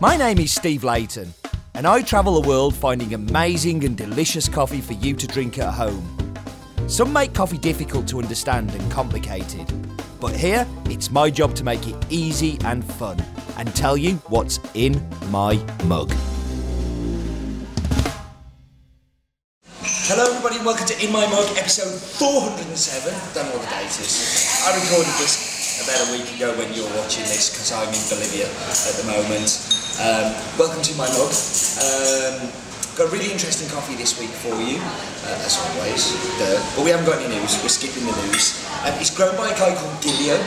My name is Steve Leighton, and I travel the world finding amazing and delicious coffee for you to drink at home. Some make coffee difficult to understand and complicated, but here it's my job to make it easy and fun and tell you what's in my mug. Hello, everybody, welcome to In My Mug, episode 407. Don't know what the date is. I recorded this about a week ago when you're watching this because I'm in Bolivia at the moment. Um, welcome to my mug. Um, got a really interesting coffee this week for you, uh, as always. Duh. But we haven't got any news. We're skipping the news. Um, it's grown by a guy called Gilio.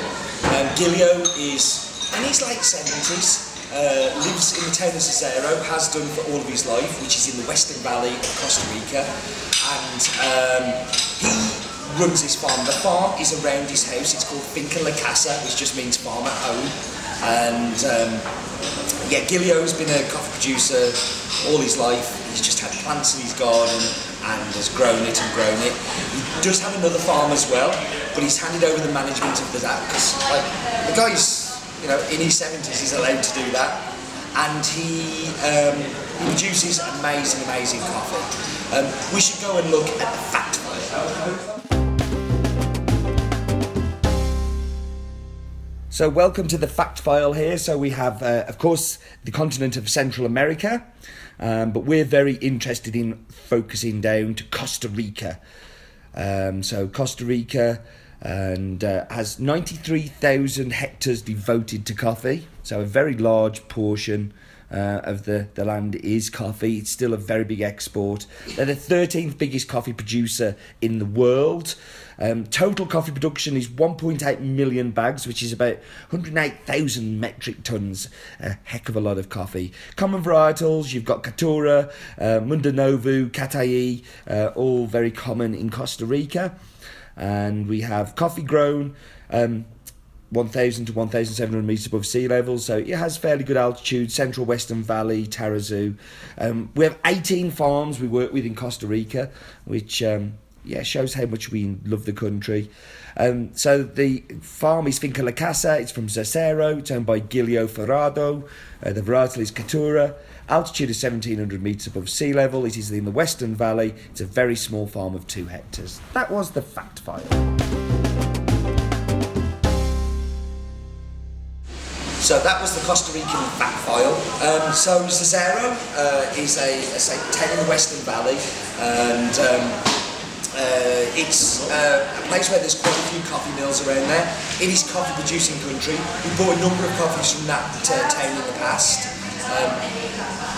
Um, Gilio is in his late 70s. Uh, lives in the town of Zarcero, has done for all of his life, which is in the Western Valley of Costa Rica, and um, he runs this farm. The farm is around his house. It's called Finca La Casa, which just means farm at home. And um, yeah, Gilio's been a coffee producer all his life. He's just had plants in his garden and has grown it and grown it. He does have another farm as well, but he's handed over the management of that because like, the guy's you know in his 70s he's allowed to do that and he, um, he produces amazing amazing coffee. Um, we should go and look at the fact. So, welcome to the fact file here. So, we have, uh, of course, the continent of Central America, um, but we're very interested in focusing down to Costa Rica. Um, so, Costa Rica and uh, has 93,000 hectares devoted to coffee, so a very large portion. Uh, of the, the land is coffee. It's still a very big export. They're the 13th biggest coffee producer in the world. Um, total coffee production is 1.8 million bags, which is about 108,000 metric tons. A heck of a lot of coffee. Common varietals, you've got Caturra, uh, Mundanovu, Catuaí, uh, all very common in Costa Rica. And we have coffee grown. Um, 1,000 to 1,700 metres above sea level, so it has fairly good altitude. Central Western Valley, Tarrazú. Um, we have 18 farms we work with in Costa Rica, which um, yeah shows how much we love the country. Um, so the farm is Finca La Casa. It's from Zarcero. It's owned by Gilio Ferrado. Uh, the varietal is Caturra. Altitude is 1,700 metres above sea level. It is in the Western Valley. It's a very small farm of two hectares. That was the fact file. So that was the Costa Rican fact file. Um, so Zarcero uh, is a, a town in the Western Valley, and um, uh, it's uh, a place where there's quite a few coffee mills around there. It is coffee producing country. We bought a number of coffees from that town in the past. Um,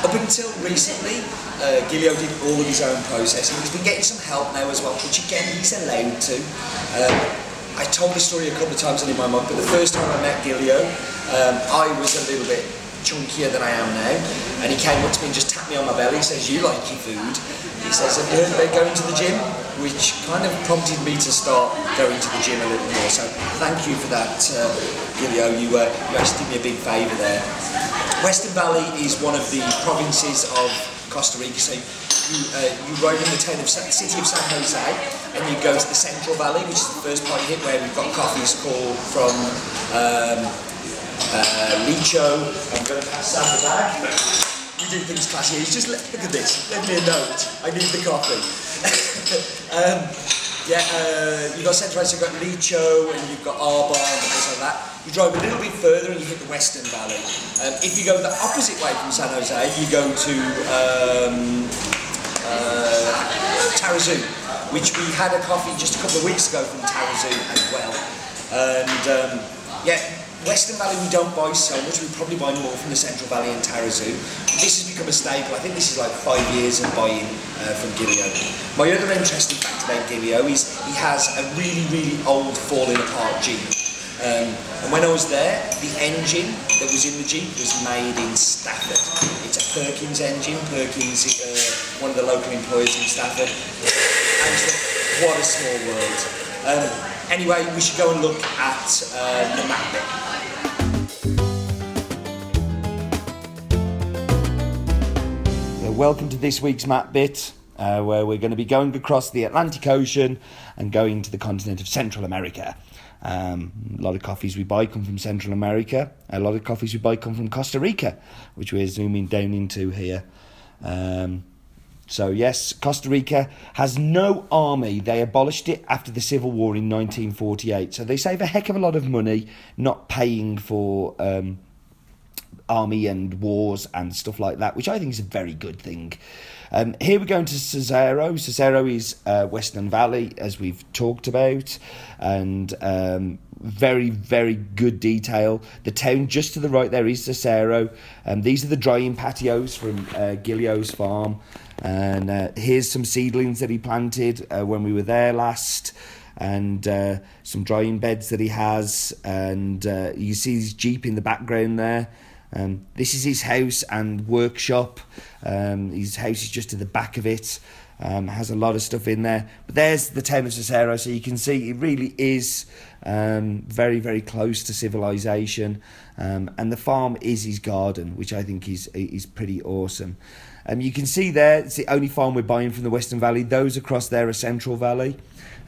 up until recently, uh, Gilio did all of his own processing. He's been getting some help now as well, which again he's allowed to. Um, I told the story a couple of times in my mug, but the first time I met Gilio, um, I was a little bit chunkier than I am now, and he came up to me and just tapped me on my belly. He says, "You like your food." He says, "Have you heard about going to the gym?" Which kind of prompted me to start going to the gym a little more. So thank you for that, uh, Gilio. You, uh, you actually did me a big favour there. Western Valley is one of the provinces of Costa Rica. So you, uh, you ride in the town of Sa- city of San Jose, and you go to the Central Valley, which is the first part you hit, where we've got coffees called from um, uh, Licho. I'm going to pass out the bag. We do things classy. He's just look, at this. Let me a note. I need the coffee. um, yeah, uh, you've got Central Valley, so you've got Licho, and you've got Arbonne, and things like that. You drive a little bit further and you hit the Western Valley. Um, if you go the opposite way from San Jose, you go to um, uh, Tarrazú, which we had a coffee just a couple of weeks ago from Tarrazú as well. And um, yeah, Western Valley we don't buy so much, we probably buy more from the Central Valley and Tarrazú. This has become a staple, I think this is like five years of buying uh, from Gilio. My other interesting fact about Gilio is he has a really, really old falling apart Jeep. Um, and when I was there, the engine that was in the Jeep was made in Stafford. It's a Perkins engine. Perkins uh, one of the local employers in Stafford. And so, what a small world. Um, anyway, we should go and look at uh, the map welcome to this week's map bit, uh, where we're going to be going across the Atlantic Ocean and going to the continent of Central America. Um, a lot of coffees we buy come from Central America. A lot of coffees we buy come from Costa Rica, which we're zooming down into here. Um, so, yes, Costa Rica has no army. They abolished it after the Civil War in 1948. So, they save a heck of a lot of money not paying for um, army and wars and stuff like that, which I think is a very good thing. Um, here we're going to Zarcero. Zarcero is uh, Western Valley, as we've talked about, and um, very, very good detail. The town just to the right there is Zarcero. Um, these are the drying patios from uh, Gilio's farm. And uh, here's some seedlings that he planted uh, when we were there last and uh, some drying beds that he has. And uh, you see his Jeep in the background there. Um, this is his house and workshop. Um, his house is just to the back of it. Um, has a lot of stuff in there. But there's the town of Zarcero, so you can see it really is um, very, very close to civilization. Um, and the farm is his garden, which I think is is pretty awesome. Um, you can see there, it's the only farm we're buying from the Western Valley. Those across there are Central Valley.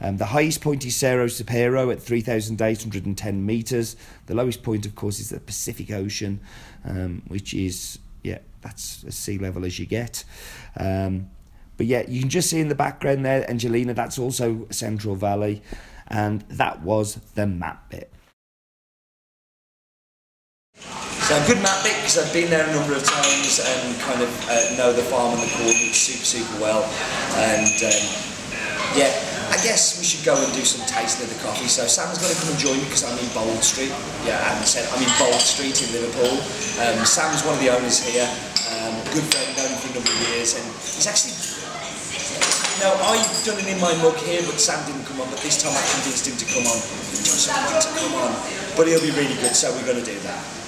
Um, the highest point is Cerro Chirripó at 3,810 metres. The lowest point, of course, is the Pacific Ocean, um, which is, yeah, that's as sea level as you get. Um, but yeah, you can just see in the background there, Angelina, that's also Central Valley. And that was the map bit. So good map because I've been there a number of times and kind of uh, know the farm and the coordinates super, super well. And um, yeah, I guess we should go and do some tasting of the coffee. So Sam's going to come and join me because I'm in Bold Street. Yeah, Adam said I'm in Bold Street in Liverpool. Um, Sam's one of the owners here. Um, good friend, known for a number of years, and he's actually. Know, I've done it in my mug here, but Sam didn't come on. But this time I convinced him to come on. Just to come on, but he'll be really good, so we're going to do that.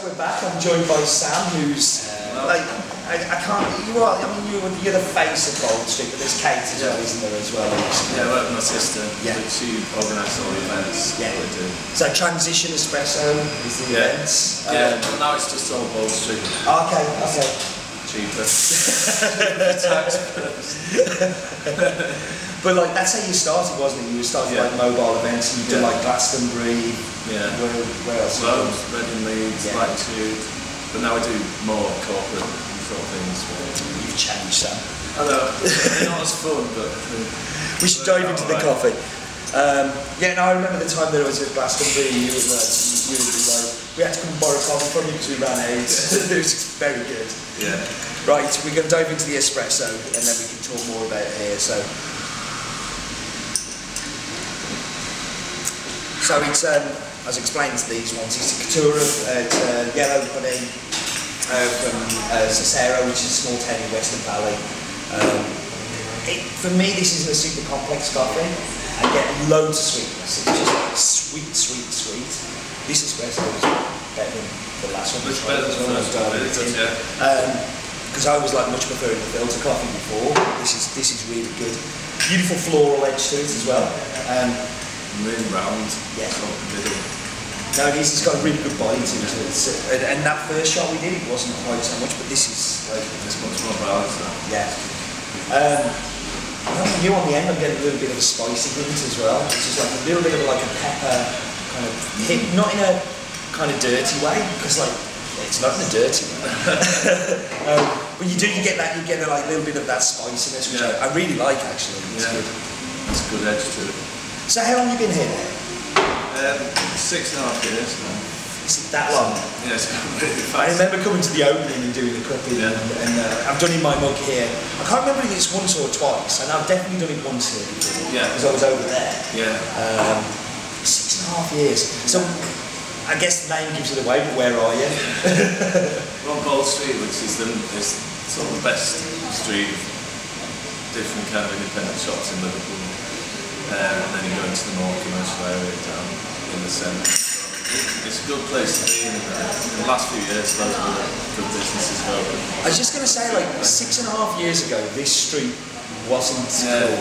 So we're back. I'm joined by Sam, who's like I, I can't. You are. I mean, you're, you're the face of Bold Street, but there's Kate as well, isn't there as well? Yeah, I work with my sister. Yeah. But she organises all the events. Yeah. we do. So Transition Espresso is the Yeah. events. Yeah, Um, now it's just all Bold Street. okay. Okay. Cheaper. Tax But like that's how you started, wasn't it? You started Yeah. like mobile events, and you did Yeah. like Glastonbury. Yeah. Where, where else? Loads, Reading Leeds, Yeah. Latitude. But now we do more corporate sort of things. You've changed, Sam. I know, they're not as fun, but We should dive into the coffee. Um, yeah, no, I remember the time that I was at Glastonbury. You were like, you like, we had to come and borrow coffee from you because we ran out. it was very good. yeah. Right, we're going to dive into the espresso and then we can talk more about it here. So, so it's um, as explained to these ones, it's a Caturra, uh, it's a yellow pudding uh, from uh, Zarcero, which is a small town in Western Valley. Um, it, for me, this isn't a super complex coffee. I get loads of sweetness. It's just like sweet, sweet, sweet. This espresso is better than the last one. Much better than the first one, because I was like much preferring the filter coffee before. This is this is really good. Beautiful floral edge to it as well. Um, Really round. Yeah. Sort of middle. no, this has got a really good bite to it. So, and, and that first shot we did, it wasn't quite so much, but this is like this much more balanced now. yeah. Um, you on the end, I'm getting a little bit of a spicy hint as well, which is like a little bit of like a pepper kind of hit, not in a kind of dirty way, because like it's not in a dirty way. um, but you do, you get that, you get a like little bit of that spiciness, which Yeah. I, I really like actually. It's Yeah. good. It's a good edge to it. So how long have you been here? Um, six and a half years now. Is it that long? Yeah, gone really I remember coming to the opening and doing the cupping, Yeah. and, and uh, I've done in my mug here. I can't remember if it's once or twice, and I've definitely done it once here before, Yeah. because I was over there. Yeah. Um, six and a half years. So I guess the name gives it away, but where are you? We're on Bold Street, which is the is sort of the best street of different kind of independent shops in Liverpool. Uh, and then you go into the more commercial area down in the centre. So it's a good place to be in. Uh, the last few years, loads of good businesses have opened. I was just going to say, like, six and a half years ago, this street wasn't Yeah. cool.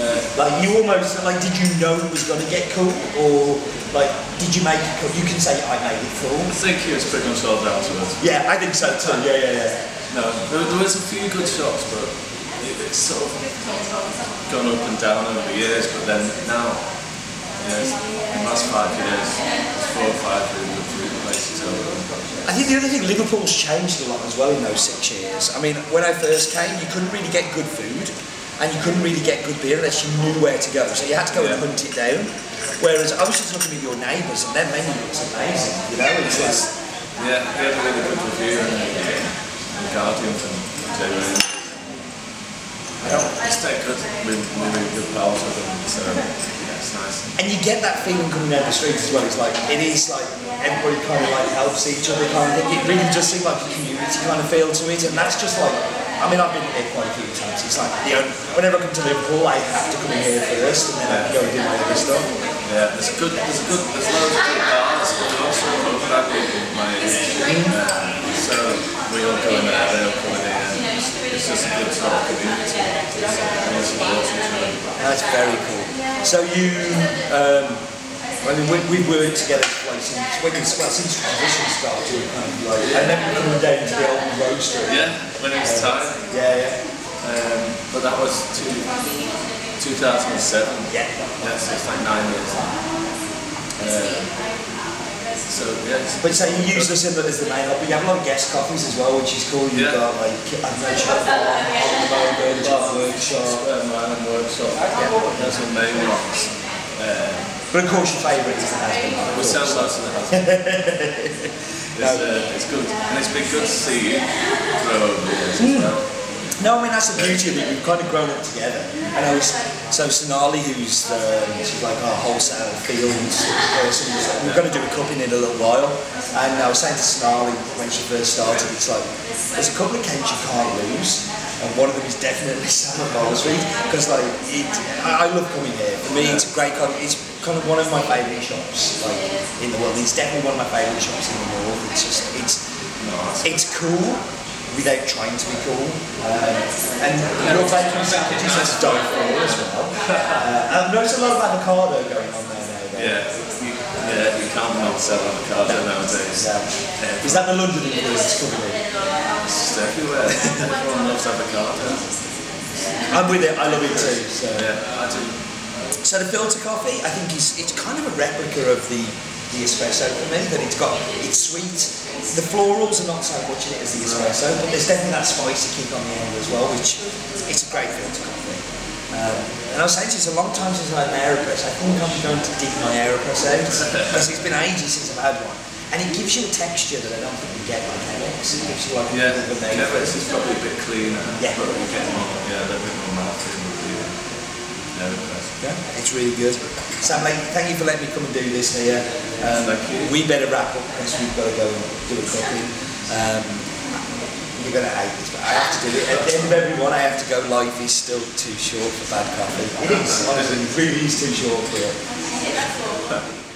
Yeah. Like, you almost, like, did you know it was going to get cool? Or, like, did you make it cool? You can say, I made it cool. I think it was pretty much all down to us. Yeah, I think so too. Yeah, yeah, yeah. No, there, there was a few good shops, but it's sort of gone up and down over the years, but then now, yeah, it's- the last five years, it's four or five really good places over. I think the other thing, Liverpool's changed a lot as well in those six years. I mean, when I first came, you couldn't really get good food, and you couldn't really get good beer unless you knew where to go. So you had to go and hunt it down. Whereas I was just looking at your neighbours, and their menu looks amazing. You know, it's like, Yeah, we had a really good review in the, the Guardian from Jay It's that good, really good pals with them, so yeah, it's nice. and you get that feeling coming down the streets as well. It's like it is like everybody kind of like helps each other kind of thing. It really does seem like a community kind of feel to it, and that's just like. I mean, I've been here quite a few times. It's like the only, whenever I come to Liverpool, I have to come in here first, and then I can go and do my other stuff. Yeah, there's good, there's good, there's loads of good bars, but there's also a pub that people my age. Um, so we all go in there, they all come in here, and it's, it's just a good sort of community. It's, it's important to them. That's very cool. So you, um, I mean, we, we've worked together like since when it's, well, since transition started, kind of like, I remember coming down to the old roaster. Yeah, when it was time. Yeah, yeah. Um, but that was two, 2007. Yeah. Yeah, so like nine years. Um, so yeah, But so you use us in the, as the main hub, but you have a lot of guest coffees as well, which is cool. You've Yeah. got like, I don't know, Chef Farm, Holden, Workshop. um, Island Workshop. Those are the main ones. Um, But of course your favourite is the Has Bean. of We sell lots of the house. it's, uh, it's good, and it's been good to see you grow over the years as well. No, I mean that's the beauty of it. We've kind of grown up together. And I was so Sonali, who's um, she's like our wholesale fields person. Was like, we're going to do a cup in a little while. And I was saying to Sonali when she first started, it's like there's a couple of cakes you can't lose. And one of them is definitely Salmon Street because like it, I love coming here. For me, it's a great. It's kind of one of my favourite shops like in the world. It's definitely one of my favourite shops in the world. It's just it's it's cool without trying to be cool. Um, and your are to die for as well. Uh, I've noticed a lot of avocado going on there now. though. Yeah, you, yeah, you can't not sell avocado nowadays. So, is that the London influence coming in? It's just everywhere. Everyone loves avocado. I'm with it. I love it too. So, Yeah, I do. so the filter coffee, I think, is it's kind of a replica of the the espresso for me. That it's got it's sweet. The florals are not so much in it as the espresso, but there's definitely that spicy kick on the end as well, which it's a great filter coffee. Um, and I was saying to you, it's a long time since I've had an Aeropress. I think I'm going to dig my Aeropress out because it's been ages since I've had one. And it gives you a texture that I don't think you get like Chemex. It gives you like a Yeah, bit of a. Chemex is probably a bit cleaner, Yeah. but you get more, yeah, they're a bit more mouthfeel with the Aeropress. Yeah, it's really good. Sam, like, thank you for letting me come and do this here. Um, Thank you. We better wrap up because we've got to go and do a cooking. Um, you're going to hate this, but I have to do it. At the end of every one, I have to go, life is still too short for bad coffee. It is, honestly, it really is too short for it.